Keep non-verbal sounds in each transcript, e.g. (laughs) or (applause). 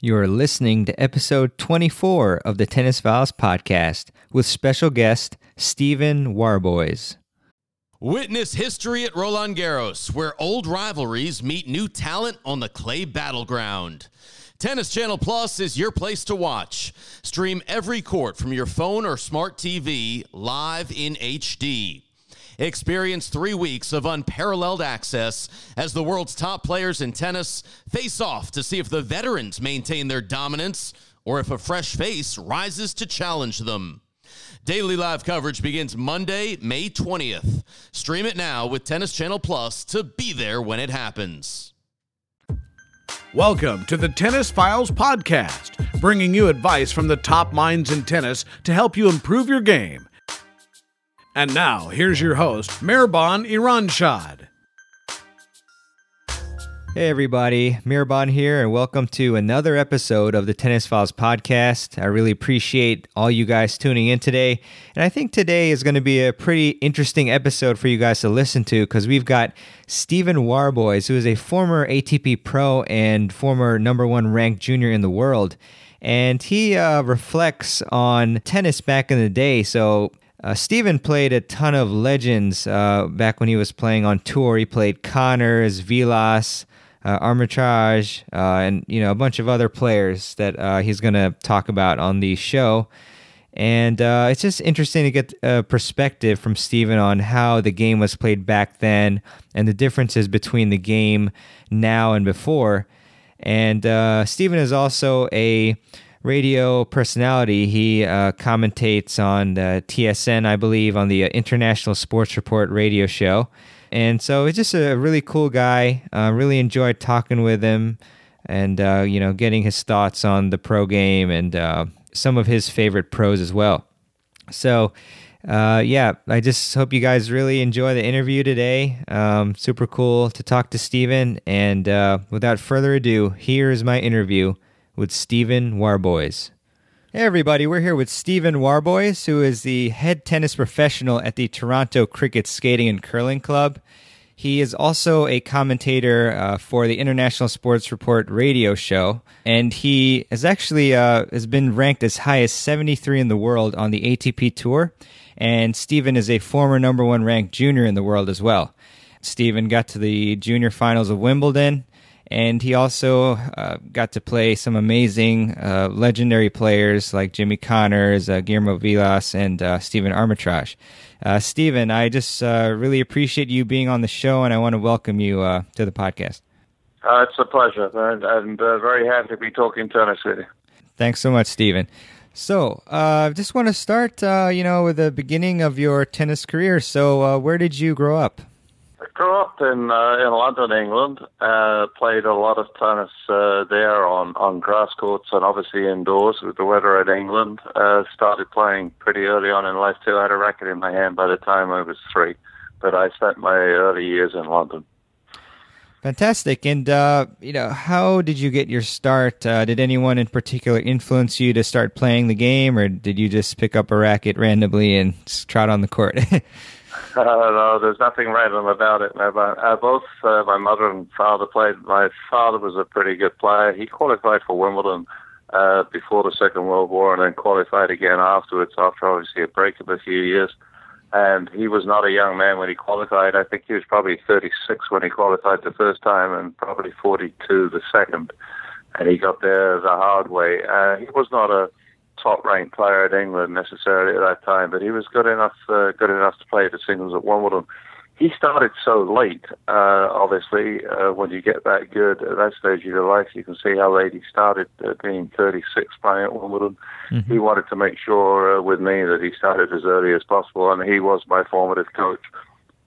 You are listening to episode 24 of the Tennis Files podcast with special guest Stephen Warboys. Witness history at Roland Garros, where old rivalries meet new talent on the clay battleground. Tennis Channel Plus is your place to watch. Stream every court from your phone or smart TV live in HD. Experience three weeks of unparalleled access as the world's top players in tennis face off to see if the veterans maintain their dominance or if a fresh face rises to challenge them. Daily live coverage begins Monday, May 20th. Stream it now with Tennis Channel Plus to be there when it happens. Welcome to the Tennis Files Podcast, bringing you advice from the top minds in tennis to help you improve your game and now, here's your host, Mirban Iranshad. Hey everybody, Mirban here, and welcome to another episode of the Tennis Files podcast. I really appreciate all you guys tuning in today, and I think today is going to be a pretty interesting episode for you guys to listen to because we've got Stephen Warboys, who is a former ATP pro and former number one ranked junior in the world, and he uh, reflects on tennis back in the day. So uh, Stephen played a ton of legends uh, back when he was playing on tour. He played Connors, Vilas, uh, Armitage, uh, and you know a bunch of other players that uh, he's going to talk about on the show. And uh, it's just interesting to get a perspective from Stephen on how the game was played back then and the differences between the game now and before. And Stephen is also a radio personality. He uh, commentates on TSN, I believe, on the uh, International Sports Report radio show. And so he's just a really cool guy. Uh, really enjoyed talking with him and, uh, you know, getting his thoughts on the pro game and uh, some of his favorite pros as well. So, uh, yeah, I just hope you guys really enjoy the interview today. Um, super cool to talk to Stephen. And without further ado, here is my interview with Stephen Warboys. Hey, everybody, we're here with Stephen Warboys, who is the head tennis professional at the Toronto Cricket Skating and Curling Club. He is also a commentator uh, for the International Sports Report radio show, and he has actually uh, has been ranked as high as 73 in the world on the ATP Tour. And Stephen is a former number one ranked junior in the world as well. Stephen got to the junior finals of Wimbledon and he also uh, got to play some amazing, uh, legendary players like Jimmy Connors, uh, Guillermo Vilas, and uh, Stephen Armitage. Uh, Stephen, I just uh, really appreciate you being on the show, and I want to welcome you to the podcast. it's a pleasure, and I'm very happy to be talking tennis with you. Thanks so much, Stephen. So, I just want to start, you know, with the beginning of your tennis career. So, where did you grow up? Grew up in uh, in London, England. Uh, played a lot of tennis uh, there on on grass courts and obviously indoors with the weather in England. Uh, started playing pretty early on in life too. I had a racket in my hand by the time I was three, but I spent my early years in London. Fantastic. And, uh, you know, how did you get your start? Uh, did anyone in particular influence you to start playing the game, or did you just pick up a racket randomly and trot on the court? (laughs) (laughs) Uh, no, there's nothing random about it. No, uh, both uh, my mother and father played. My father was a pretty good player. He qualified for Wimbledon uh, before the Second World War and then qualified again afterwards, after obviously a break of a few years. And he was not a young man when he qualified. I think he was probably 36 when he qualified the first time and probably 42 the second. And he got there the hard way. Uh, he was not a top ranked player in England necessarily at that time, but he was good enough uh, good enough to play the singles at Wimbledon. He started so late. Uh, obviously, uh, when you get that good at that stage of your life, you can see how late he started, uh, being 36 playing at Wimbledon. Mm-hmm. He wanted to make sure uh, with me that he started as early as possible, and he was my formative coach.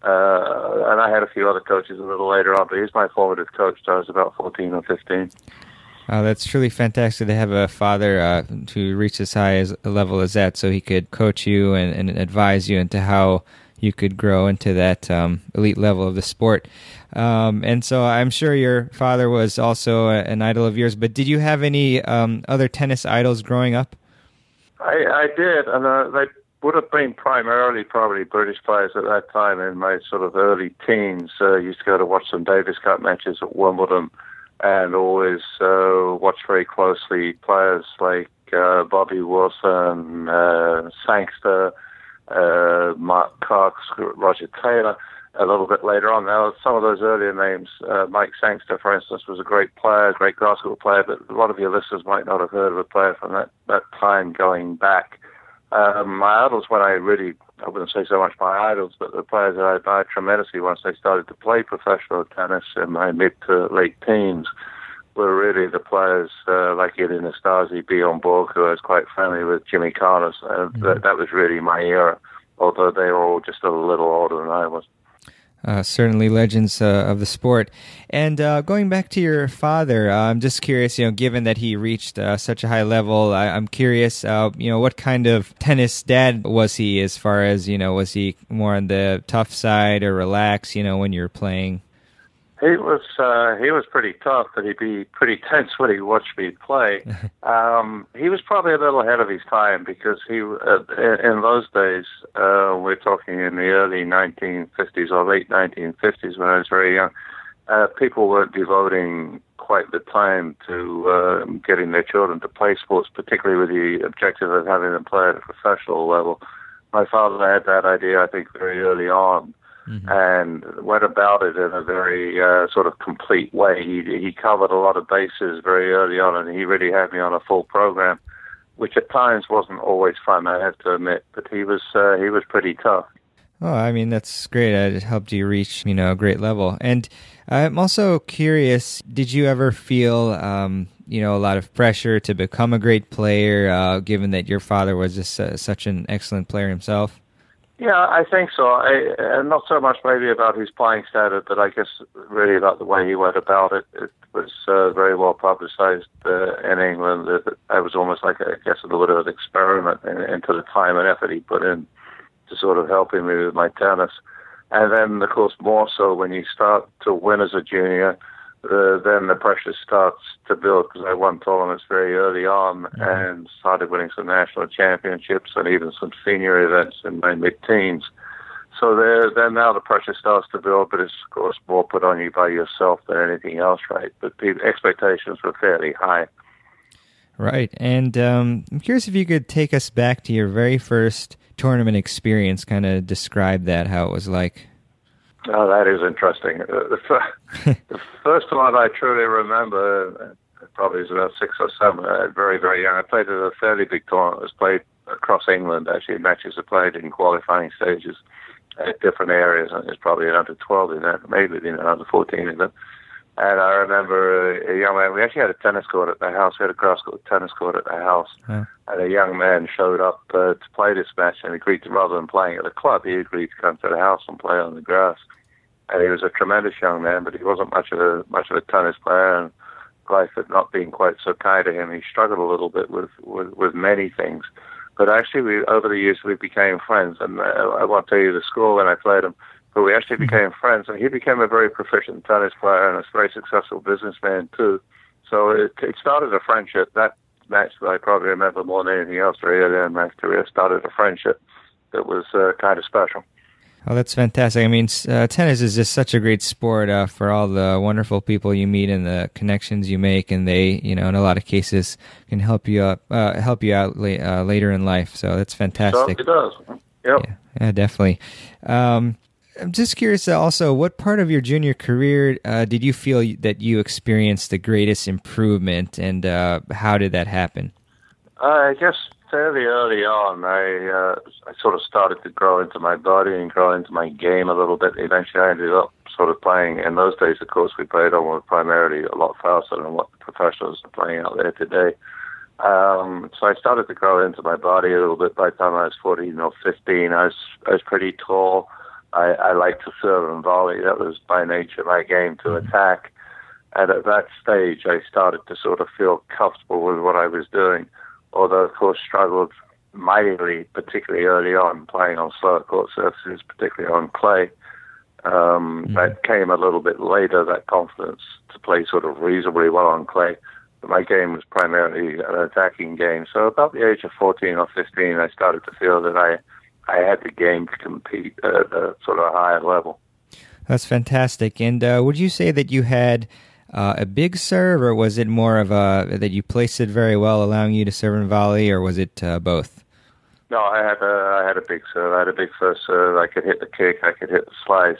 Uh, and I had a few other coaches a little later on, but he's my formative coach. So I was about 14 or 15. Uh, that's truly fantastic to have a father uh, to reach as high as a level as that, so he could coach you and, and advise you into how you could grow into that um, elite level of the sport. Um, and so I'm sure your father was also a, an idol of yours. But did you have any um, other tennis idols growing up? I, I did, and uh, they would have been primarily probably British players at that time in my sort of early teens. Uh, used to go to watch some Davis Cup matches at Wimbledon and always uh, watched very closely players like uh, Bobby Wilson, uh, Sangster, uh, Mark Cox, Roger Taylor. A little bit later on, now some of those earlier names, uh, Mike Sangster, for instance, was a great player, great basketball player, but a lot of your listeners might not have heard of a player from that that time going back. Um, my idols, when I really, I wouldn't say so much my idols, but the players that I admired tremendously once they started to play professional tennis in my mid to late teens were really the players uh, like Ilie Nastase, Bjorn Borg, who I was quite friendly with, Jimmy Connors. Uh, mm-hmm. that, that was really my era, although they were all just a little older than I was. Uh, certainly legends uh, of the sport. And uh, going back to your father, uh, I'm just curious, you know, given that he reached uh, such a high level, I, am curious, uh, you know, what kind of tennis dad was he as far as, you know, was he more on the tough side or relaxed, you know, when you're playing? He was uh, he was pretty tough, but he'd be pretty (laughs) tense when he watched me play. (laughs) um, he was probably a little ahead of his time because he uh, in those days uh, we're talking in the early 1950s or late 1950s when I was very young. Uh, people weren't devoting quite the time to uh, getting their children to play sports, particularly with the objective of having them play at a professional level. My father had that idea, I think, very early on mm-hmm. and went about it in a very uh, sort of complete way. He he covered a lot of bases very early on, and he really had me on a full program, which at times wasn't always fun. I have to admit, but he was uh, he was pretty tough. Oh, I mean that's great. It helped you reach you know a great level. And I'm also curious. Did you ever feel um, you know a lot of pressure to become a great player, uh, given that your father was just uh, such an excellent player himself? Yeah, I think so. I, uh, not so much maybe about his playing standard, but I guess really about the way he went about it. It was uh, very well publicized uh, in England. It, it was almost like, I guess, a little bit of an experiment in, into the time and effort he put in to sort of helping me with my tennis. And then, of course, more so when you start to win as a junior – uh, then the pressure starts to build because I won tournaments very early on mm-hmm. and started winning some national championships and even some senior events in my mid-teens. So there, then now the pressure starts to build, but it's of course more put on you by yourself than anything else, right? But the expectations were fairly high. Right, and um, I'm curious if you could take us back to your very first tournament experience, kind of describe that, how it was like. Oh, that is interesting. Uh, the, (laughs) the first one I truly remember, uh, probably was about six or seven, uh, very, very young. I played at a fairly big tournament. It was played across England, actually. Matches are played in qualifying stages at different areas. There's probably an under 12 in that, maybe an under 14 in that. And I remember a, young man, we actually had a tennis court at the house. We had a grass court tennis court at the house. Yeah. And a young man showed up uh, to play this match and agreed to, rather than playing at the club, he agreed to come to the house and play on the grass and he was a tremendous young man, but he wasn't much of a much of a tennis player, and life had not been quite so kind to him. He struggled a little bit with with, with many things, but actually, we over the years we became friends, and uh, I won't tell you the score when I played him, but we actually mm-hmm. became friends, and he became a very proficient tennis player and a very successful businessman too. So it, it started a friendship. That match that I probably remember more than anything else very early in my career started a friendship that was uh, kind of special. Oh, that's fantastic. I mean, uh, tennis is just such a great sport uh, for all the wonderful people you meet and the connections you make, and they, you know, in a lot of cases, can help you up, uh, help you out la- uh, later in life. So that's fantastic. it does. Yep. Yeah, yeah definitely. Um, I'm just curious. Uh, also, what part of your junior career uh, did you feel that you experienced the greatest improvement, and how did that happen? I guess fairly early on, I uh, I sort of started to grow into my body and grow into my game a little bit. Eventually, I ended up sort of playing. In those days, of course, we played almost primarily a lot faster than what the professionals are playing out there today. Um, so I started to grow into my body a little bit. By the time I was 14 or 15, I was I was pretty tall. I, I liked to serve and volley. That was by nature my game to attack. And at that stage, I started to sort of feel comfortable with what I was doing although of course struggled mightily, particularly early on, playing on slower court surfaces, particularly on clay. Um, mm-hmm. That came a little bit later, that confidence to play sort of reasonably well on clay. But my game was primarily an attacking game. So about the age of 14 or 15, I started to feel that I, I had the game to compete at a sort of a higher level. That's fantastic. And uh, would you say that you had uh, a big serve, or was it more of a that you placed it very well, allowing you to serve and volley, or was it uh, both? No, I had a I had a big serve. I had a big first serve. I could hit the kick. I could hit the slice,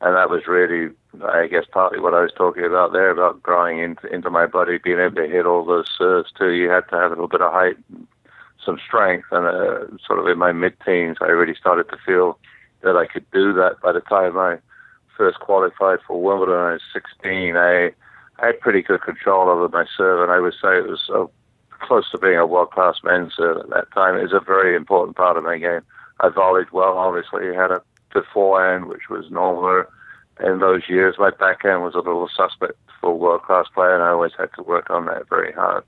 and that was really, I guess, partly what I was talking about there about growing into into my body, being able to hit all those serves too. You had to have a little bit of height, some strength, and uh, sort of in my mid-teens, I really started to feel that I could do that. By the time I first qualified for Wimbledon, I was 16. I I had pretty good control over my serve, and I would say it was uh, close to being a world-class men's serve at that time. It was a very important part of my game. I volleyed well, obviously. I had a good forehand, which was normal in those years. My backhand was a little suspect for world-class player, and I always had to work on that very hard.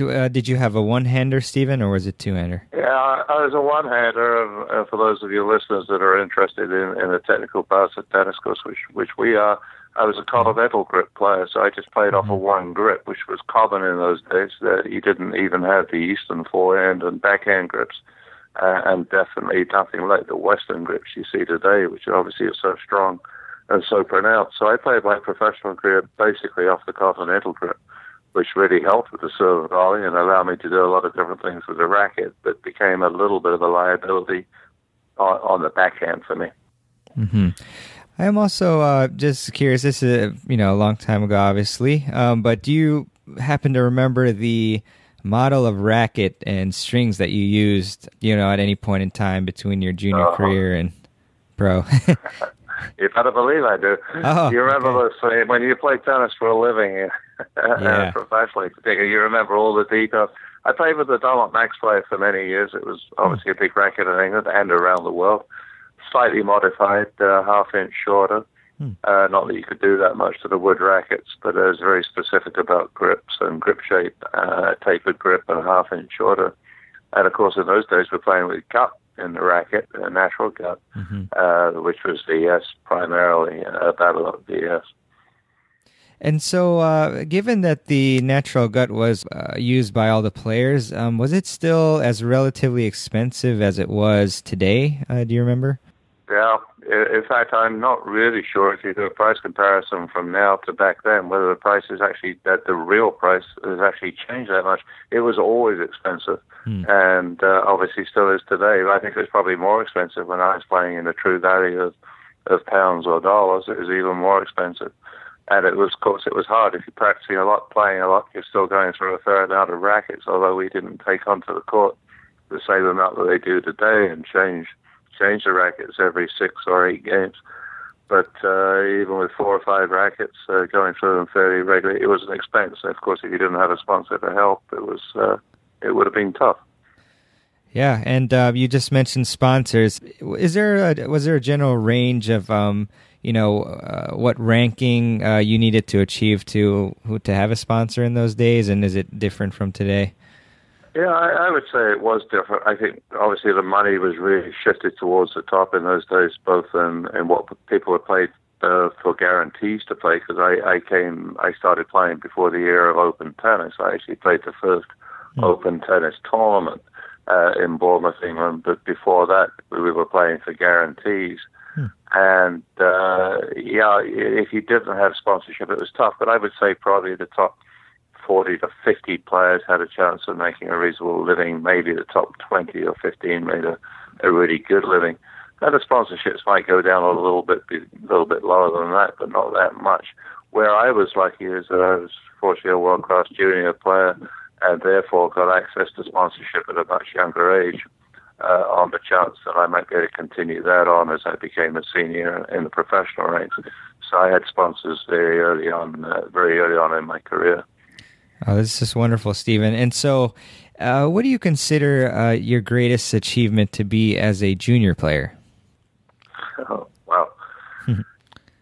Uh, did you have a one-hander, Stephen, or was it two-hander? Yeah, I was a one-hander. And, for those of you listeners that are interested in, in the technical parts of tennis, course, which which we are, I was a continental grip player, so I just played off of one grip, which was common in those days. That you didn't even have the Eastern forehand and backhand grips, uh, and definitely nothing like the Western grips you see today, which obviously are so strong and so pronounced. So I played my professional career basically off the continental grip which really helped with the serve volley and allowed me to do a lot of different things with the racket, but became a little bit of a liability on, on the backhand for me. Mm-hmm. I am also uh, just curious. This is you know a long time ago, obviously, um, but do you happen to remember the model of racket and strings that you used, you know, at any point in time between your junior uh-huh. career and pro? (laughs) you better believe I do. (laughs) Oh, you remember okay. those when you play tennis for a living, yeah. (laughs) professionally, particularly, you remember all the details. I played with the Dunlop Maxply for many years. It was obviously a big racket in England and around the world. Slightly modified, uh, half inch shorter. Hmm. Uh, not that you could do that much to the wood rackets, but it was very specific about grips and grip shape, uh, tapered grip and half inch shorter. And of course, in those days, we're playing with gut in the racket, a natural gut, mm-hmm. uh, which was VS primarily, Babolat VS. And so, uh, given that the natural gut was uh, used by all the players, um, was it still as relatively expensive as it was today? Uh, do you remember? Yeah. In fact, I'm not really sure if you do a price comparison from now to back then, whether the price is actually that the real price has actually changed that much. It was always expensive, hmm. and uh, obviously still is today. I think it was probably more expensive when I was playing in the true value of of pounds or dollars. It was even more expensive. And it was, of course, it was hard. If you're practicing a lot, playing a lot, you're still going through a fair amount of rackets. Although we didn't take onto the court the same amount that they do today and change change the rackets every six or eight games. But uh, even with four or five rackets, uh, going through them fairly regularly, it was an expense. Of course, if you didn't have a sponsor to help, it was uh, it would have been tough. Yeah, and uh, you just mentioned sponsors. Is there a, was there a general range of um, you know uh, what ranking uh, you needed to achieve to to have a sponsor in those days, and is it different from today? Yeah, I, I would say it was different. I think obviously the money was really shifted towards the top in those days, both in, in what people had played uh, for guarantees to play. Because I, I came, I started playing before the era of open tennis. I actually played the first mm. open tennis tournament uh, in Bournemouth, England. But before that, we were playing for guarantees. And uh, yeah, if you didn't have sponsorship, it was tough. But I would say probably the top 40 to 50 players had a chance of making a reasonable living. Maybe the top 20 or 15 made a, a really good living. And the sponsorships might go down a little bit, a little bit lower than that, but not that much. Where I was lucky is that I was fortunately a world-class junior player, and therefore got access to sponsorship at a much younger age uh, on the chance that I might be able to continue that on as I became a senior in the professional ranks. So I had sponsors very early on, uh, very early on in my career. Oh, this is wonderful, Stephen. And so, uh, what do you consider uh, your greatest achievement to be as a junior player? (laughs) Oh, wow. (laughs)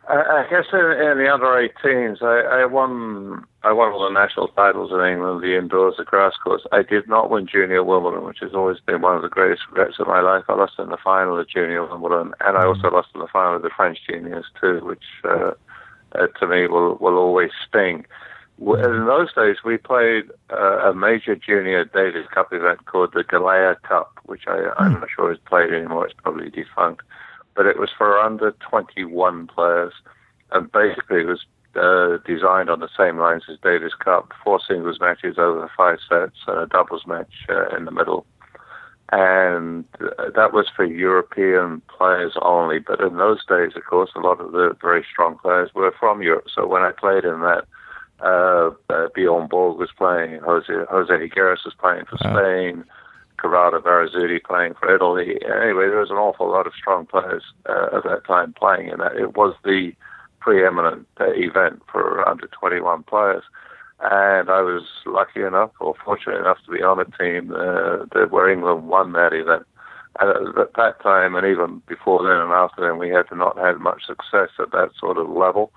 I, I, guess in, in, the under 18s, I, I, won I won all the national titles in England, the indoors, the grass courts. I did not win junior Wimbledon, which has always been one of the greatest regrets of my life. I lost in the final of junior Wimbledon, and I also lost in the final of the French juniors too, which uh, uh, to me will will always sting. In those days, we played uh, a major junior Davis Cup event called the Galea Cup, which I, I'm hmm. not sure is played anymore. It's probably defunct. But it was for under 21 players. And basically, it was uh, designed on the same lines as Davis Cup, four singles matches over five sets, and a doubles match uh, in the middle. And uh, that was for European players only. But in those days, of course, a lot of the very strong players were from Europe. So when I played in that, uh, uh, Bjorn Borg was playing, Jose, Jose Higueras was playing for wow. Spain, Corrado Barazzutti playing for Italy. Anyway, there was an awful lot of strong players uh, at that time playing in that. It was the preeminent uh, event for under 21 players. And I was lucky enough or fortunate enough to be on a team uh, that where England won that event. And at that time, and even before then and after then, we had not had much success at that sort of level.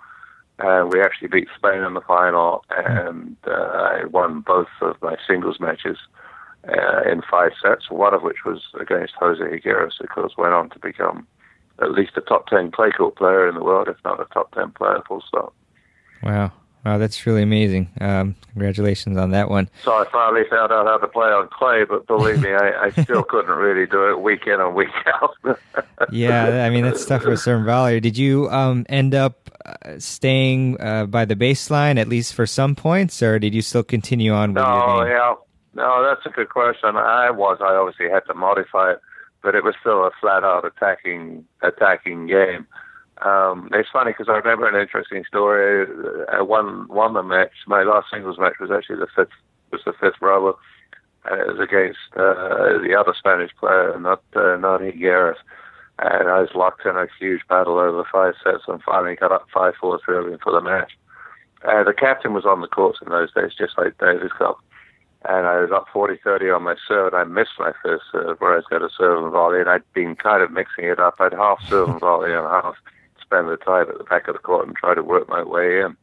And we actually beat Spain in the final, and uh, I won both of my singles matches uh, in five sets, one of which was against Jose Higueras, of course, went on to become at least a top 10 clay court player in the world, if not a top 10 player, full stop. Wow. Wow, that's really amazing. Um, congratulations on that one. So I finally found out how to play on clay, but believe me, I, I still (laughs) couldn't really do it week in and week out. (laughs) yeah, I mean, that's tough for a certain Volley. Did you um, end up uh, staying uh, by the baseline, at least for some points, or did you still continue on with no? Yeah. No, that's a good question. I was. I obviously had to modify it but it was still a flat out attacking attacking game. Um, it's funny because I remember an interesting story. I won won the match. My last singles match was actually the fifth was the fifth rubber, and it was against uh, the other Spanish player, not uh, not Higueras. And I was locked in a huge battle over five sets, and finally got up five four three for the match. Uh, the captain was on the court in those days, just like Davis Cup and I was up 40-30 on my serve, and I missed my first serve, where I was going to serve and volley, and I'd been kind of mixing it up. I'd half serve and volley and half spend the time at the back of the court and try to work my way in.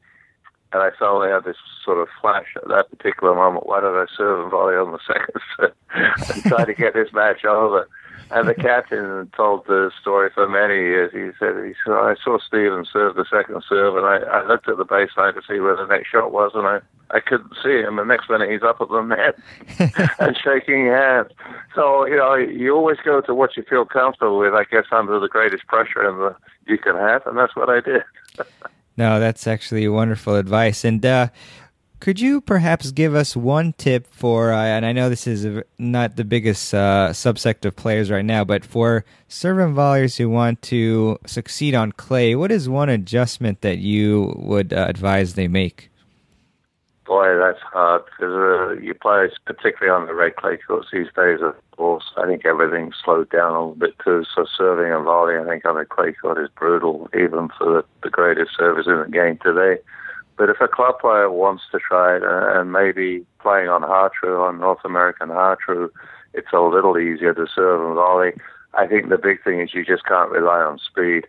And I suddenly had this sort of flash at that particular moment. Why did I serve and volley on the (laughs) second serve (laughs) and try to get this match over? And the captain told the story for many years. He said, he said, I saw Stephen serve the second serve, and I, I looked at the baseline to see where the next shot was, and I, I couldn't see him. The next minute, he's up at the net (laughs) and shaking hands. So, you know, you always go to what you feel comfortable with, I guess, under the greatest pressure and the, you can have, and that's what I did. (laughs) no, that's actually wonderful advice. And uh, could you perhaps give us one tip for, uh, and I know this is a, not the biggest uh, subsect of players right now, but for serve and volleyers who want to succeed on clay, what is one adjustment that you would uh, advise they make? Boy, that's hard because uh, you play, particularly on the red clay courts these days. Of course, I think everything's slowed down a little bit too. So serving and volley, I think on a clay court is brutal, even for the, the greatest servers in the game today. But if a club player wants to try it, uh, and maybe playing on Har-Tru, on North American Har-Tru, it's a little easier to serve and volley. I think the big thing is you just can't rely on speed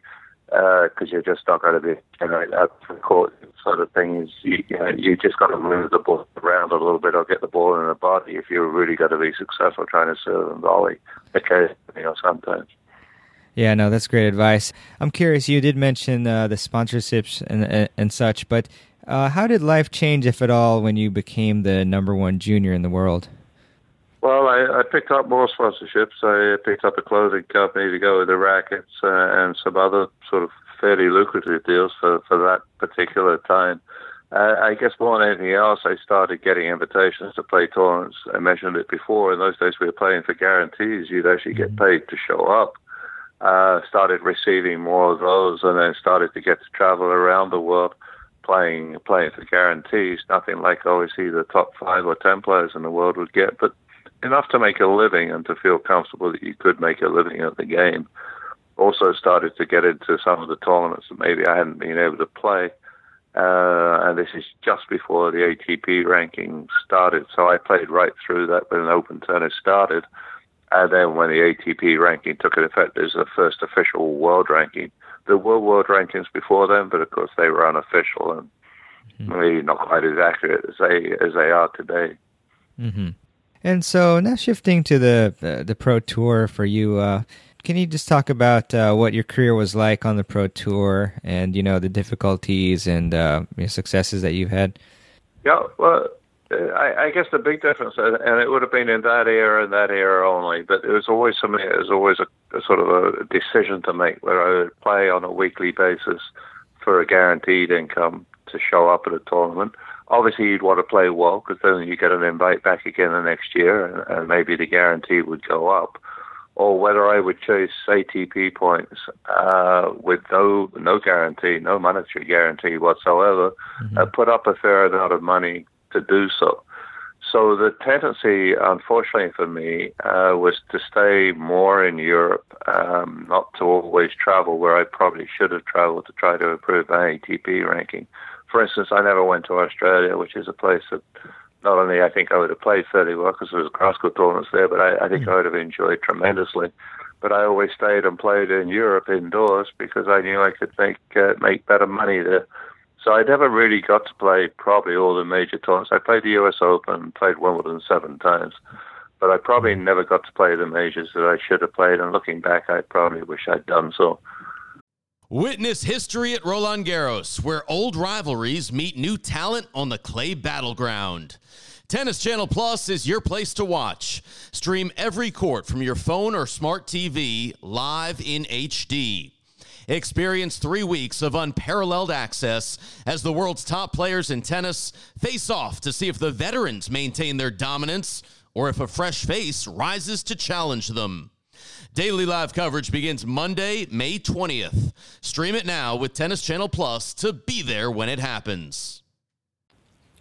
because uh, you're just not going to be generate that court sort of thing. Is you, you know you just got to move the ball around a little bit or get the ball in the body if you're really going to be successful trying to serve and volley occasionally or sometimes. Yeah, no, that's great advice. I'm curious. You did mention uh, the sponsorships and and such, but uh, how did life change, if at all, when you became the number one junior in the world? Well, I, I picked up more sponsorships. I picked up a clothing company to go with the rackets uh, and some other sort of fairly lucrative deals for, for that particular time. Uh, I guess more than anything else, I started getting invitations to play tournaments. I mentioned it before. In those days, we were playing for guarantees. You'd actually get mm-hmm. paid to show up. Uh, started receiving more of those, and then started to get to travel around the world playing playing for guarantees, nothing like obviously the top five or ten players in the world would get, but enough to make a living and to feel comfortable that you could make a living at the game. Also started to get into some of the tournaments that maybe I hadn't been able to play. Uh, and this is just before the ATP ranking started. So I played right through that when an Open Tennis started. And then when the ATP ranking took effect as the first official world ranking, there were world rankings before then, but of course they were unofficial and mm-hmm. maybe not quite as accurate as they as they are today. Mm-hmm. And so now shifting to the uh, the pro tour for you, uh, can you just talk about uh, what your career was like on the pro tour and you know the difficulties and uh, successes that you've had? Yeah, well, I, I guess the big difference, and it would have been in that era and that era only, but it was always something. It was always a, a sort of a decision to make where I would play on a weekly basis for a guaranteed income to show up at a tournament. Obviously, you'd want to play well because then you get an invite back again the next year, and, and maybe the guarantee would go up. Or whether I would chase ATP points uh, with no no guarantee, no monetary guarantee whatsoever, mm-hmm. uh, put up a fair amount of money to do so. So the tendency, unfortunately for me, uh, was to stay more in Europe, um, not to always travel where I probably should have traveled to try to improve my ATP ranking. For instance, I never went to Australia, which is a place that not only I think I would have played fairly well because there was grass court tournaments there, but I, I think mm. I would have enjoyed tremendously. But I always stayed and played in Europe indoors because I knew I could make uh, make better money there. So I never really got to play probably all the major tournaments. I played the U.S. Open, played Wimbledon seven times, but I probably mm. never got to play the majors that I should have played. And looking back, I probably wish I'd done so. Witness history at Roland Garros, where old rivalries meet new talent on the clay battleground. Tennis Channel Plus is your place to watch. Stream every court from your phone or smart TV live in HD. Experience three weeks of unparalleled access as the world's top players in tennis face off to see if the veterans maintain their dominance or if a fresh face rises to challenge them. Daily live coverage begins Monday, May 20th. Stream it now with Tennis Channel Plus to be there when it happens.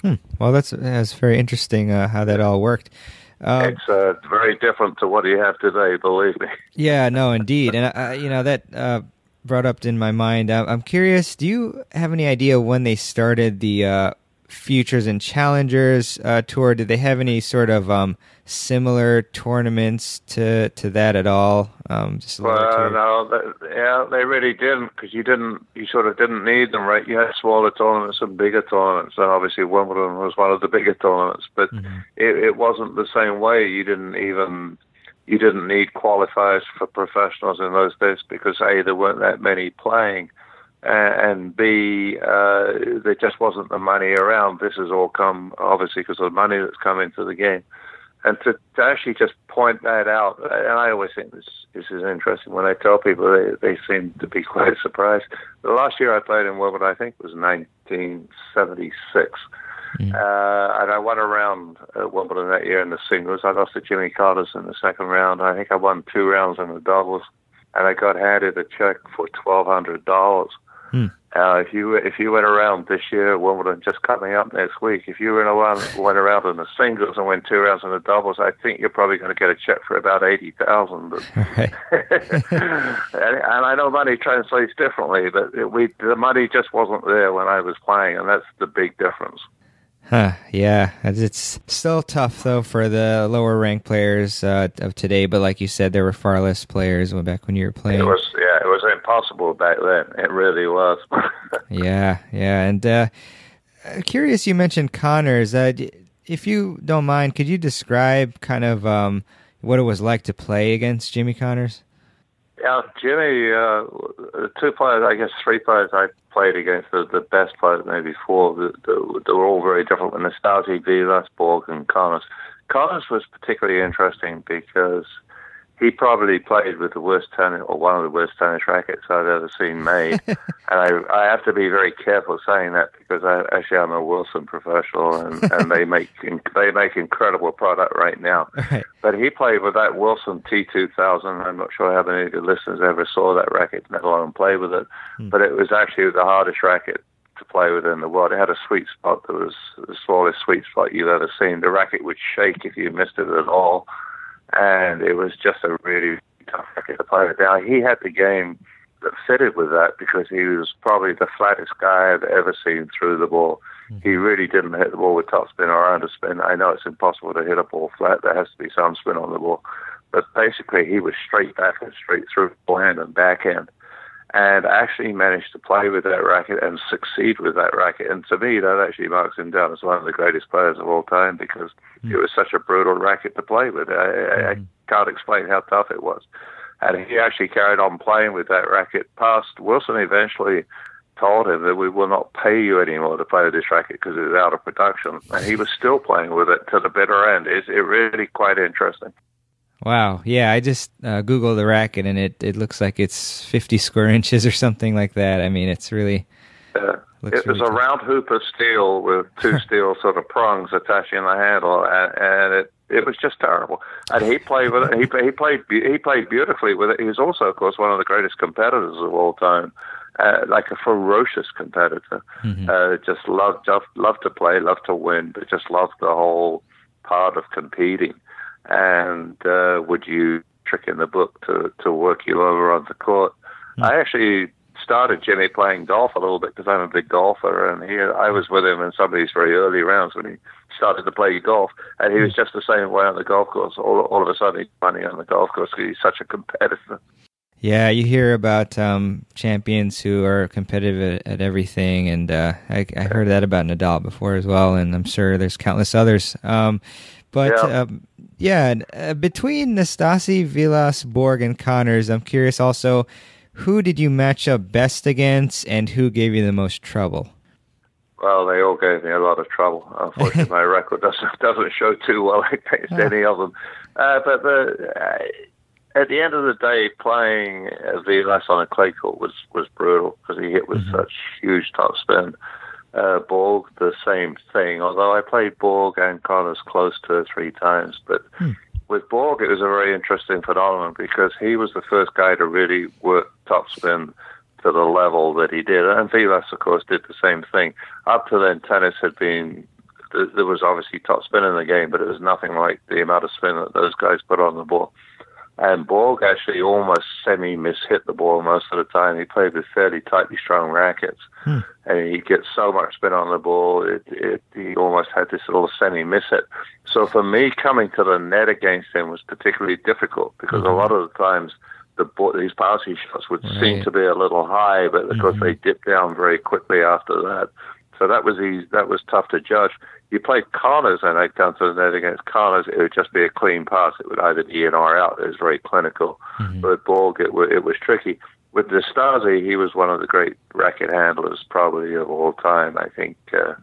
Hmm. Well, that's that's very interesting uh, how that all worked. Uh, it's uh, very different to what you have today, believe me. Yeah, no, indeed, and uh, you know that uh, brought up in my mind. I'm curious. Do you have any idea when they started the uh, Futures and Challengers uh, tour? Did they have any sort of um, similar tournaments to to that at all? Um, just well, no, they, yeah, they really didn't because you didn't, you sort of didn't need them, right? You had smaller tournaments and bigger tournaments, and obviously Wimbledon was one of the bigger tournaments, but mm-hmm. it, it wasn't the same way. You didn't even you didn't need qualifiers for professionals in those days because a there weren't that many playing, and b uh, there just wasn't the money around. This has all come obviously because of the money that's come into the game, and to, to actually just point that out. And I always think this this is interesting when I tell people they they seem to be quite (laughs) surprised. The last year I played in Wimbledon, I think was 1976 Mm. Uh, and I won a round at Wimbledon that year in the singles. I lost to Jimmy Connors in the second round. I think I won two rounds in the doubles, and I got handed a check for twelve hundred dollars. Mm. Uh, if you if you went around this year at Wimbledon, just coming up next week, if you went around went around in the singles and went two rounds in the doubles, I think you're probably going to get a check for about eighty thousand. (laughs) Right. (laughs) and, and I know money translates differently, but it, we the money just wasn't there when I was playing, and that's the big difference. Huh, yeah, it's still tough though for the lower ranked players uh, of today. But like you said, there were far less players back when you were playing. It was yeah, it was impossible back then. It really was. (laughs) yeah, yeah, and uh, curious. You mentioned Connors. Uh, if you don't mind, could you describe kind of um, what it was like to play against Jimmy Connors? Yeah, Jimmy. Uh, two players, I guess, three players I played against the, the best players maybe four. The, the, they were all very different. Nastase, Vilas, Borg, and Connors. Connors was particularly interesting because he probably played with the worst tennis or one of the worst tennis rackets I've ever seen made. (laughs) and I, I have to be very careful saying that because I actually I'm a Wilson professional and, and they (laughs) make they make incredible product right now. Right. But he played with that Wilson T2000. I'm not sure how many of the listeners ever saw that racket, let alone play with it. Hmm. But it was actually the hardest racket to play with in the world. It had a sweet spot that was the smallest sweet spot you've ever seen. The racket would shake if you missed it at all and it was just a really tough racket to play with. Now he had the game that fitted with that because he was probably the flattest guy I've ever seen through the ball. Mm-hmm. He really didn't hit the ball with topspin or underspin. I know it's impossible to hit a ball flat. There has to be some spin on the ball. But basically, he was straight back and straight through forehand and backhand and actually managed to play with that racket and succeed with that racket. And to me, that actually marks him down as one of the greatest players of all time because mm. it was such a brutal racket to play with. I, mm. I hmm. can't explain how tough it was. And he actually carried on playing with that racket past Wilson eventually told him that we will not pay you anymore to play with this racket because it's out of production. And he (laughs) was still playing with it to the bitter end. It's it really quite interesting. Wow. Yeah, I just uh, googled the racket and it, it looks like it's 50 square inches or something like that. I mean, it's really. Looks it was really a round hoop of steel with two (laughs) steel sort of prongs attaching the handle, and, and it it was just terrible. And he played with it. He he played he played beautifully with it. He was also, of course, one of the greatest competitors of all time. Uh, like a ferocious competitor, Mhm. uh, just loved, loved loved to play, loved to win, but just loved the whole part of competing. And uh, would you trick in the book to to work you over on the court? I actually started Jimmy playing golf a little bit because I'm a big golfer, and he I was with him in some of these very early rounds when he started to play golf, and he was just the same way on the golf course. All all of a sudden, he's money on the golf course because he's such a competitor. Yeah, you hear about um, champions who are competitive at, at everything, and uh, I, I heard that about Nadal before as well, and I'm sure there's countless others. Um, but Yeah. um, yeah, uh, between Nastase, Vilas, Borg, and Connors, I'm curious also, who did you match up best against, and who gave you the most trouble? Well, they all gave me a lot of trouble. Unfortunately, my (laughs) record doesn't doesn't show too well against any of them. Uh, but the, uh, at the end of the day, playing Vilas on a clay court was was brutal because he hit with such huge topspin. Uh, Borg, the same thing. Although I played Borg and Connors close to three times, but with Borg, it was a very interesting phenomenon because he was the first guy to really work topspin to the level that he did. And Vilas, of course, did the same thing. Up to then, tennis had been, there was obviously topspin in the game, but it was nothing like the amount of spin that those guys put on the ball. And Borg actually almost semi mishit the ball most of the time. He played with fairly tightly strung rackets, hmm. and he gets so much spin on the ball, it, it, he almost had this little semi miss hit. So for me, coming to the net against him was particularly difficult because a mm-hmm. lot of the times the ball, these passing shots would seem to be a little high, but of course mm-hmm. they dip down very quickly after that. So that was easy, that was tough to judge. You played Connors and come to the net against Connors, it would just be a clean pass. It would either be in or out. It was very clinical. But Borg, it, it was tricky. With Nastase, he was one of the great racket handlers probably of all time. I think uh,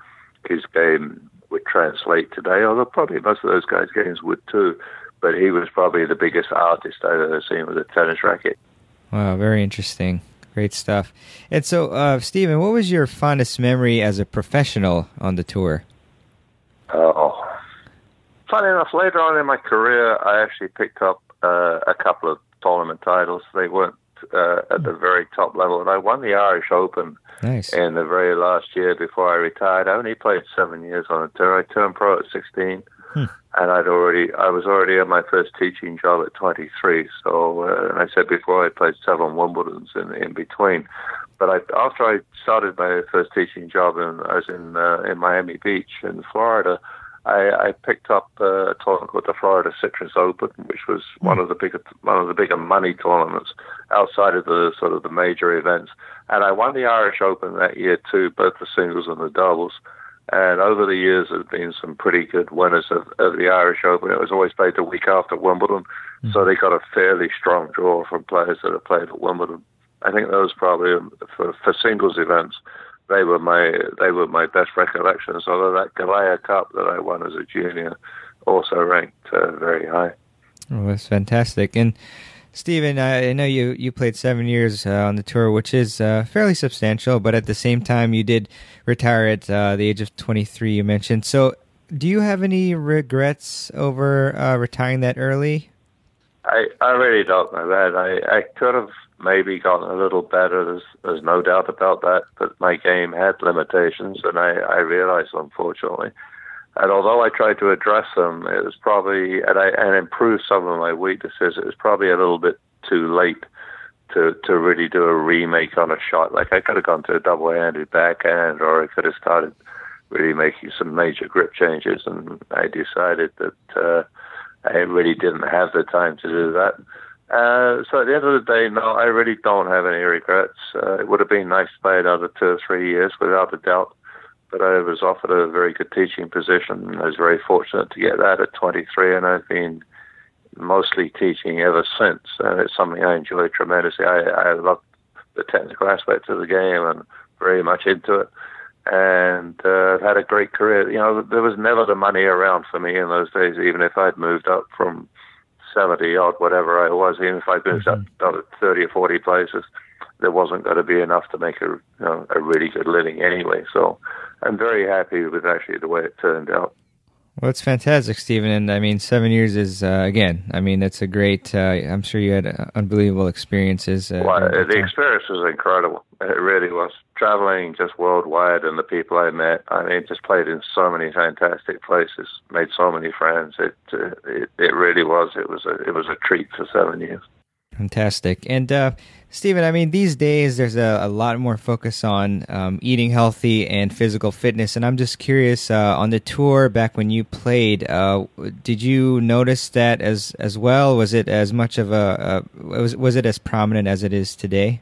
his game would translate today, although probably most of those guys' games would too. But he was probably the biggest artist I've ever seen with a tennis racket. Wow, very interesting. Great stuff. And so, uh, Stephen, what was your fondest memory as a professional on the tour? Oh. Funny enough, later on in my career, I actually picked up uh, a couple of tournament titles. They weren't uh, at the very top level, and I won the Irish Open Nice. in the very last year before I retired. I only played seven years on a tour. I turned pro at 16, and I'd already I was already on my first teaching job at 23. So, uh, and I said before I played seven Wimbledons in in between. But I, after I started my first teaching job, in, I was in uh, in Miami Beach in Florida. I, I picked up uh, a tournament called the Florida Citrus Open, which was one of the bigger one of the bigger money tournaments outside of the sort of the major events. And I won the Irish Open that year too, both the singles and the doubles. And over the years, there's been some pretty good winners of, of the Irish Open. It was always played the week after Wimbledon, so they got a fairly strong draw from players that have played at Wimbledon. I think those probably um, for for singles events, they were my they were my best recollections. Although that Galea Cup that I won as a junior also ranked uh, very high. Oh, that's fantastic. And Stephen, I I know you, you played seven years uh, on the tour, which is uh, fairly substantial, but at the same time, you did retire at uh, the age of 23, you mentioned. So, do you have any regrets over uh, retiring that early? I, I really don't know that. I, I could have maybe gotten a little better. There's, there's no doubt about that. But my game had limitations, and I, I realized, unfortunately. And although I tried to address them, it was probably and I and improve some of my weaknesses. It was probably a little bit too late to to really do a remake on a shot. Like I could have gone to a double-handed backhand, or I could have started really making some major grip changes. And I decided that. Uh, I really didn't have the time to do that. Uh, so at the end of the day, no, I really don't have any regrets. Uh, it would have been nice to play another two or three years, without a doubt. But I was offered a very good teaching position. I was very fortunate to get that at 23, and I've been mostly teaching ever since. And it's something I enjoy tremendously. I, I love the technical aspects of the game and very much into it and uh, I've had a great career. You know, there was never the money around for me in those days, even if I'd moved up from 70 odd, whatever I was, even if I'd moved up another 30 or 40 places. there wasn't going to be enough to make a you know, a really good living anyway. So I'm very happy with actually the way it turned out. Well, it's fantastic, Stephen. And I mean, seven years is uh, again. I mean, it's a great. Uh, I'm sure you had uh, unbelievable experiences. Uh, well, the experience was incredible. It really was. Traveling just worldwide, and the people I met. I mean, just played in so many fantastic places, made so many friends. It uh, it, it really was. It was a it was a treat for seven years. Fantastic. And uh, Stephen, I mean, these days there's a, a lot more focus on um, eating healthy and physical fitness. And I'm just curious, uh, on the tour back when you played, uh, did you notice that as as well? Was it as much of a, a was was it as prominent as it is today?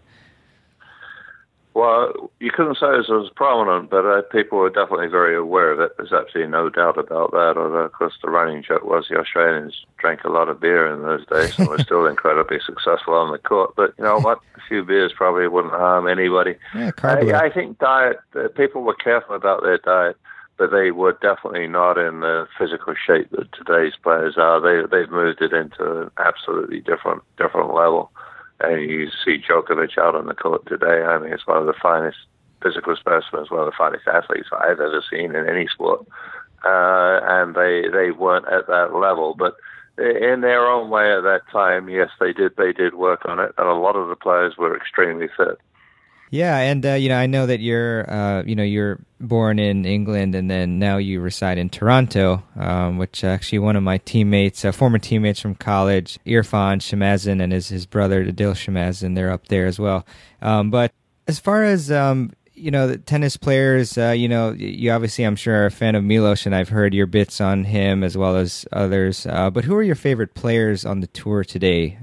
Well, you couldn't say it was prominent, but uh, people were definitely very aware of it. There's absolutely no doubt about that. Although, of course, the running joke was the Australians drank a lot of beer in those days and were still (laughs) incredibly successful on the court. But you know what? A few beers probably wouldn't harm anybody. Yeah, I, I think diet. Uh, people were careful about their diet, but they were definitely not in the physical shape that today's players are. They they've moved it into an absolutely different different level. And you see Djokovic out on the court today. I mean, it's one of the finest physical specimens, one of the finest athletes I've ever seen in any sport. Uh, and they they weren't at that level, but in their own way at that time, yes, they did. They did work on it, and a lot of the players were extremely fit. Yeah, and uh, you know, I know that you're, uh, you know, you're born in England, and then now you reside in Toronto, um, which actually one of my teammates, uh, former teammates from college, Irfan Shamazin, and his his brother Adil Shamazin, they're up there as well. Um, but as far as um, you know, tennis players, uh, you know, you obviously, I'm sure, are a fan of Milos, and I've heard your bits on him as well as others. Uh, but who are your favorite players on the tour today?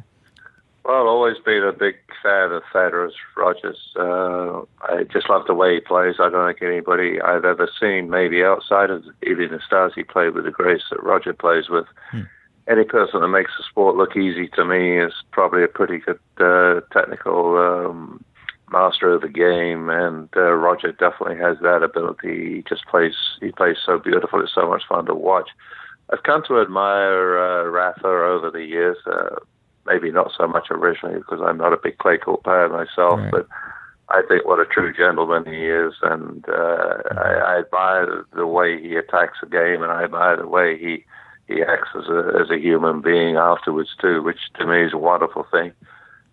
Well, I've always been a big fan of Federer's Rogers. Uh, I just love the way he plays. I don't think anybody I've ever seen, maybe outside of Ilie Nastase, play with the grace that Roger plays with. Hmm. Any person that makes the sport look easy to me is probably a pretty good uh, technical um, master of the game, and uh, Roger definitely has that ability. He just plays. He plays so beautiful. It's so much fun to watch. I've come to admire uh, Rafa over the years. Uh, maybe not so much originally because I'm not a big clay court player myself, right. but I think what a true gentleman he is, and uh, mm-hmm. I, I admire the way he attacks the game, and I admire the way he he acts as a as a human being afterwards too, which to me is a wonderful thing.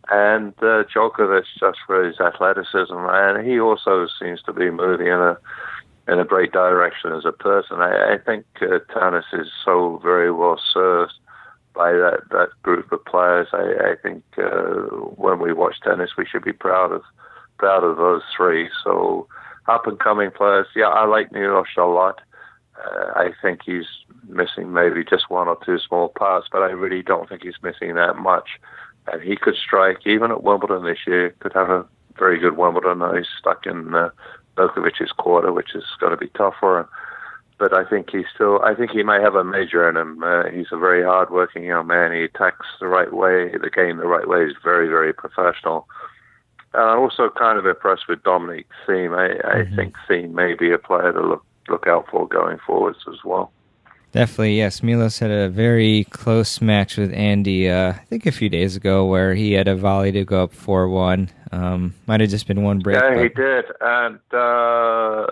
And uh, Djokovic just for his athleticism, and he also seems to be moving in a in a great direction as a person. I, I think uh, tennis is so very well served by that, that group of players. I, I think uh, when we watch tennis, we should be proud of proud of those three. So up and coming players, yeah, I like Milos a lot. Uh, I think he's missing maybe just one or two small parts, but I really don't think he's missing that much. And he could strike even at Wimbledon this year. Could have a very good Wimbledon. Now He's stuck in uh, Djokovic's quarter, which is going to be tough for him but I think he's still. I think he may have a major in him. Uh, he's a very hard-working young man. He attacks the right way, the game the right way. He's very, very professional. And I'm also kind of impressed with Dominic Thiem. I, I mm-hmm. think Thiem may be a player to look look out for going forwards as well. Definitely, yes. Milos had a very close match with Andy, uh, I think a few days ago, where he had a volley to go up 4 1. Um, might have just been one break. Yeah, but... he did. And uh,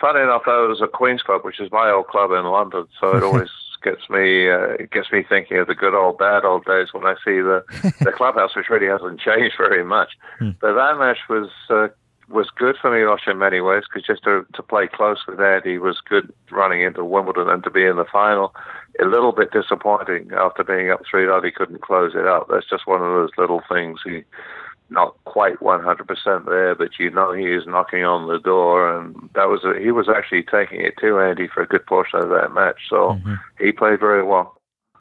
funny enough, that was a Queen's Club, which is my old club in London. So it (laughs) always gets me uh, gets me thinking of the good old bad old days when I see the (laughs) the clubhouse, which really hasn't changed very much. Hmm. But that match was uh, was good for Milos in many ways because just to, to play close with Andy was good running into Wimbledon and to be in the final. A little bit disappointing after being up 3 0, he couldn't close it out. That's just one of those little things. He not quite 100% there, but you know he is knocking on the door, and that was a, he was actually taking it to Andy for a good portion of that match. So mm-hmm. he played very well.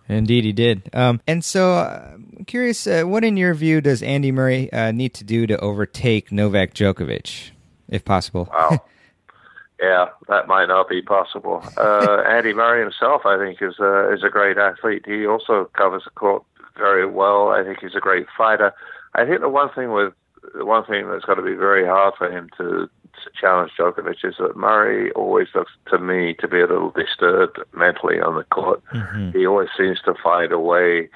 Indeed, he did. Um, and so, uh, I'm curious, uh, what in your view does Andy Murray uh, need to do to overtake Novak Djokovic, if possible? Wow. (laughs) yeah, that might not be possible. Uh, Andy Murray himself, I think, is a, is a great athlete. He also covers the court very well. I think he's a great fighter. I think the one thing with the one thing that's got to be very hard for him to to challenge Djokovic is that Murray always looks to me to be a little disturbed mentally on the court. Mm-hmm. He always seems to find a way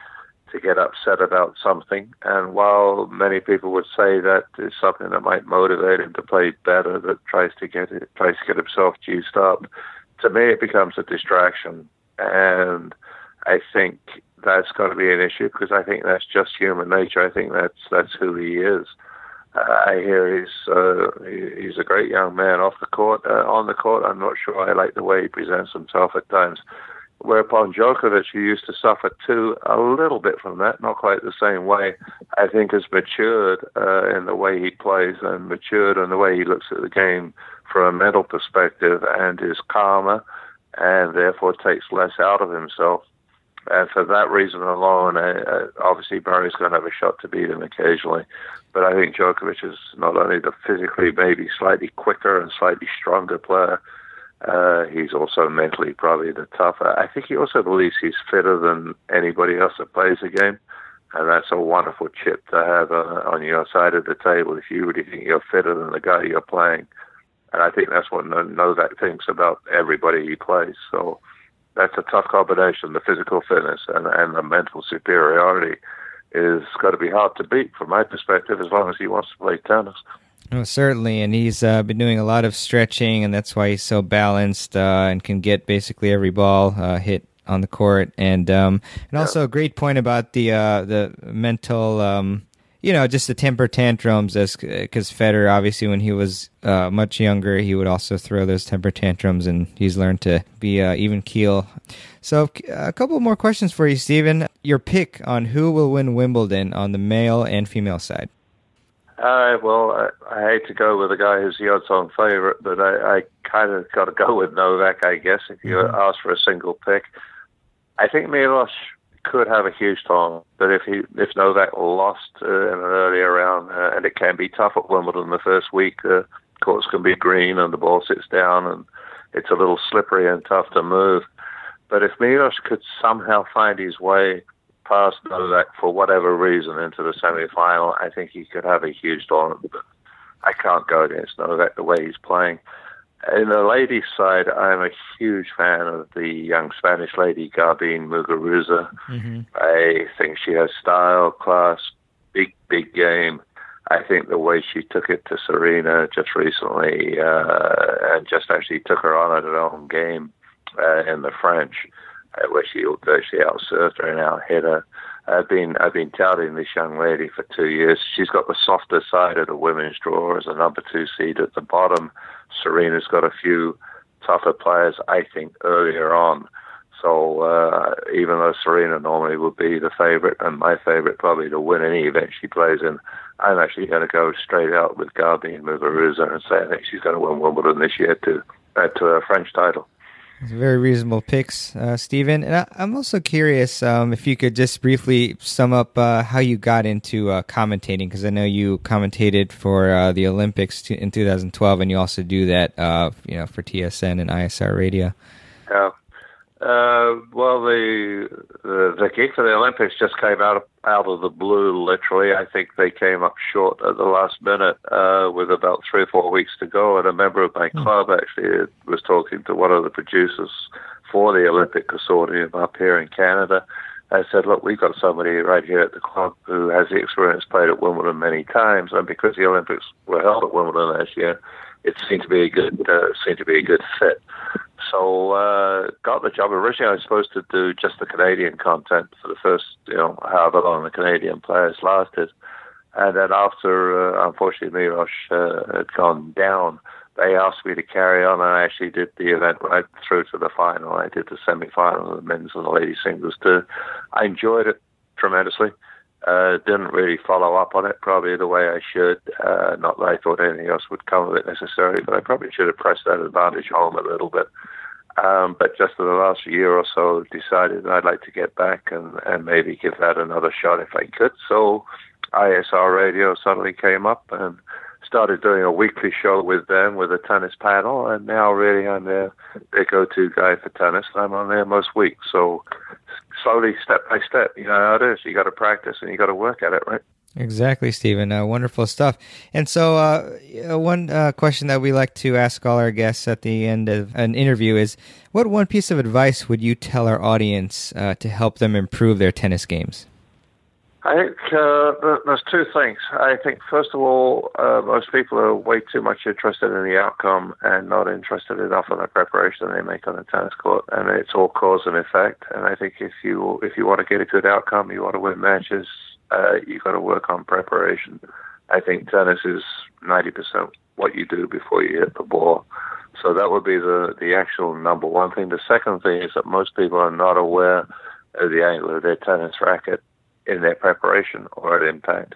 to get upset about something. And while many people would say that is something that might motivate him to play better, that tries to get it, tries to get himself juiced up, to me it becomes a distraction. And I think that's got to be an issue because I think that's just human nature. I think that's that's who he is. I hear he's uh, he's a great young man off the court. Uh, on the court, I'm not sure I like the way he presents himself at times. Whereupon Djokovic, who used to suffer too a little bit from that, not quite the same way, I think has matured uh, in the way he plays and matured in the way he looks at the game from a mental perspective and is calmer and therefore takes less out of himself. And for that reason alone, uh, obviously Murray's going to have a shot to beat him occasionally. But I think Djokovic is not only the physically maybe slightly quicker and slightly stronger player, uh, he's also mentally probably the tougher. I think he also believes he's fitter than anybody else that plays the game. And that's a wonderful chip to have uh, on your side of the table if you really think you're fitter than the guy you're playing. And I think that's what Novak thinks about everybody he plays. So that's a tough combination. The physical fitness and, and the mental superiority is got to be hard to beat from my perspective as long as he wants to play tennis. Oh, certainly, and he's uh, been doing a lot of stretching, and that's why he's so balanced uh, and can get basically every ball uh, hit on the court. And um, and also a great point about the uh, the mental, um, you know, just the temper tantrums. As because Federer, obviously, when he was uh, much younger, he would also throw those temper tantrums, and he's learned to be uh, even keel. So, a couple more questions for you, Stephen. Your pick on who will win Wimbledon on the male and female side. Uh, well, I, I hate to go with a guy who's the odds-on favorite, but I, I kind of got to go with Novak, I guess, if you mm-hmm. ask for a single pick. I think Milos could have a huge time. but if he if Novak lost uh, in an earlier round, uh, and it can be tough at Wimbledon the first week, uh, courts can be green and the ball sits down and it's a little slippery and tough to move. But if Milos could somehow find his way past Novak for whatever reason into the semi-final, I think he could have a huge tournament. But I can't go against Novak the way he's playing. In the ladies' side, I'm a huge fan of the young Spanish lady Garbine Muguruza. Mm-hmm. I think she has style, class, big, big game. I think the way she took it to Serena just recently, uh, and just actually took her on at her own game uh, in the French, uh, where she virtually outserved her and outhit her. I've been I've been touting this young lady for two years. She's got the softer side of the women's draw as a number two seed at the bottom. Serena's got a few tougher players, I think, earlier on. So uh, even though Serena normally would be the favorite and my favorite probably to win any event she plays in, I'm actually going to go straight out with Garbine Muguruza and say I think she's going to win Wimbledon this year to add to her French title. Very reasonable picks, uh, Stephen. And I, am also curious um, if you could just briefly sum up uh, how you got into uh, commentating, because I know you commentated for uh, the Olympics in 2012, and you also do that, uh, you know, for TSN and ISR Radio. Yeah. Uh, well, the, the the gig for the Olympics just came out out of the blue. Literally, I think they came up short at the last minute uh, with about three or four weeks to go. And a member of my hmm. club actually was talking to one of the producers for the Olympic Consortium up here in Canada. I said, "Look, we've got somebody right here at the club who has the experience, played at Wimbledon many times, and because the Olympics were held at Wimbledon last year, it seemed to be a good uh, seemed to be a good fit." So uh, got the job. Originally, I was supposed to do just the Canadian content for the first, you know, however long the Canadian players lasted. And then after, uh, unfortunately, Milos uh, had gone down, they asked me to carry on, and I actually did the event right through to the final. I did the semi-final, the men's and the ladies singles too. I enjoyed it tremendously. Uh, didn't really follow up on it probably the way I should. Uh, not that I thought anything else would come of it necessarily, but I probably should have pressed that advantage home a little bit. Um, but just in the last year or so, decided I'd like to get back and, and maybe give that another shot if I could. So ISR Radio suddenly came up and started doing a weekly show with them with a tennis panel. And now really I'm their, their go-to guy for tennis. I'm on there most weeks. So slowly, step by step, you know how it is. You got to practice and you got to work at it, right? Exactly, Stephen. Uh, wonderful stuff. And so, uh, one uh, question that we like to ask all our guests at the end of an interview is what one piece of advice would you tell our audience uh, to help them improve their tennis games? I think uh, there's two things. I think, first of all, uh, most people are way too much interested in the outcome and not interested enough in the preparation they make on the tennis court. And it's all cause and effect. And I think if you if you want to get a good outcome, you want to win matches, uh, you got to work on preparation. I think tennis is 90% what you do before you hit the ball. So that would be the the actual number one thing. The second thing is that most people are not aware of the angle of their tennis racket in their preparation or at impact.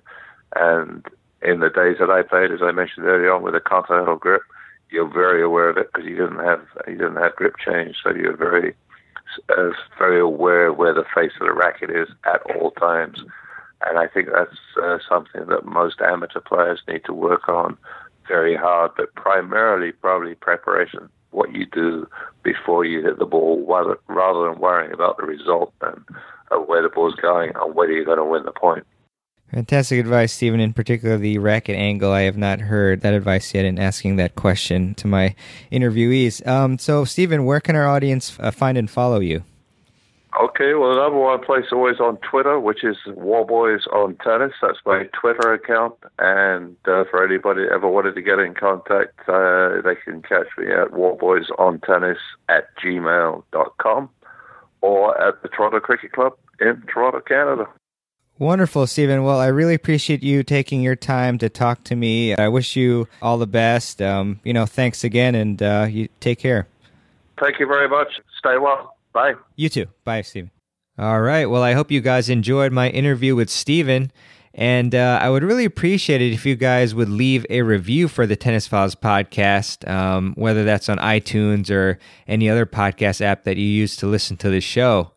And in the days that I played, as I mentioned earlier on, with a continental grip, you're very aware of it because you didn't have you didn't have grip change, so you're very uh, very aware where the face of the racket is at all times. And I think that's uh, something that most amateur players need to work on very hard, but primarily probably preparation, what you do before you hit the ball, rather, than worrying about the result and of where the ball's going and whether you're going to win the point. Fantastic advice, Stephen. In particular, the racket angle. I have not heard that advice yet in asking that question to my interviewees. Um, so, Stephen, where can our audience uh, find and follow you? Okay, well, the number one place always on Twitter, which is Warboys on Tennis. That's my Twitter account. And uh, for anybody that ever wanted to get in contact, uh, they can catch me at warboysontennis at gmail.com or at the Toronto Cricket Club in Toronto, Canada. Wonderful, Stephen. Well, I really appreciate you taking your time to talk to me. I wish you all the best. Um, you know, thanks again, and uh, you take care. Thank you very much. Stay well. Bye. You too. Bye, Stephen. All right. Well, I hope you guys enjoyed my interview with Stephen. And uh, I would really appreciate it if you guys would leave a review for the Tennis Files podcast, um, whether that's on iTunes or any other podcast app that you use to listen to the show.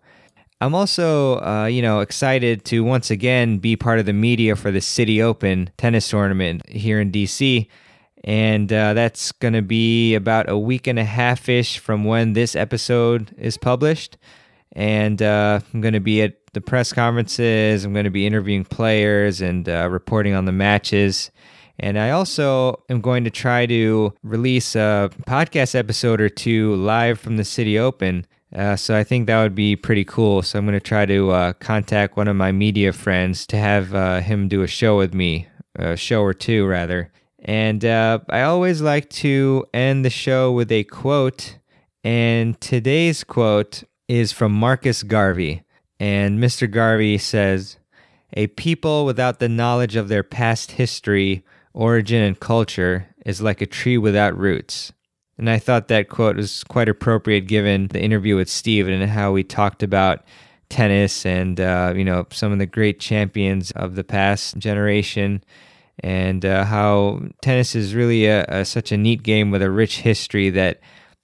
I'm also, uh, you know, excited to once again be part of the media for the City Open tennis tournament here in DC. And uh, that's going to be about a week and a half ish from when this episode is published. And uh, I'm going to be at the press conferences, I'm going to be interviewing players and uh, reporting on the matches. And I also am going to try to release a podcast episode or two live from the City Open uh, so I think that would be pretty cool. So I'm going to try to uh, contact one of my media friends to have uh, him do a show with me, a show or two rather. And uh, I always like to end the show with a quote. And today's quote is from Marcus Garvey. And Mr. Garvey says, A people without the knowledge of their past history, origin, and culture is like a tree without roots. And I thought that quote was quite appropriate given the interview with Steve and how we talked about tennis and uh, you know some of the great champions of the past generation and uh, how tennis is really a, a, such a neat game with a rich history that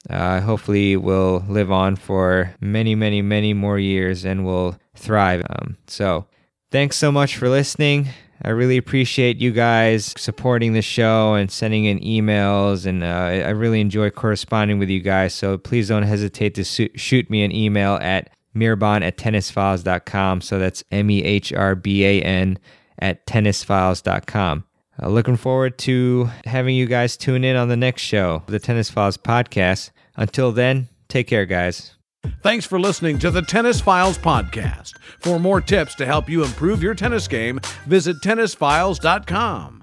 uh, hopefully will live on for many, many, many more years and will thrive. Um, so, thanks so much for listening. I really appreciate you guys supporting the show and sending in emails, and uh, I really enjoy corresponding with you guys. So please don't hesitate to su- shoot me an email at mehrban at tennisfiles.com. So that's M E H R B A N at tennisfiles.com. Uh, looking forward to having you guys tune in on the next show, of the Tennis Files podcast. Until then, take care, guys. Thanks for listening to the Tennis Files podcast. For more tips to help you improve your tennis game, visit tennisfiles.com.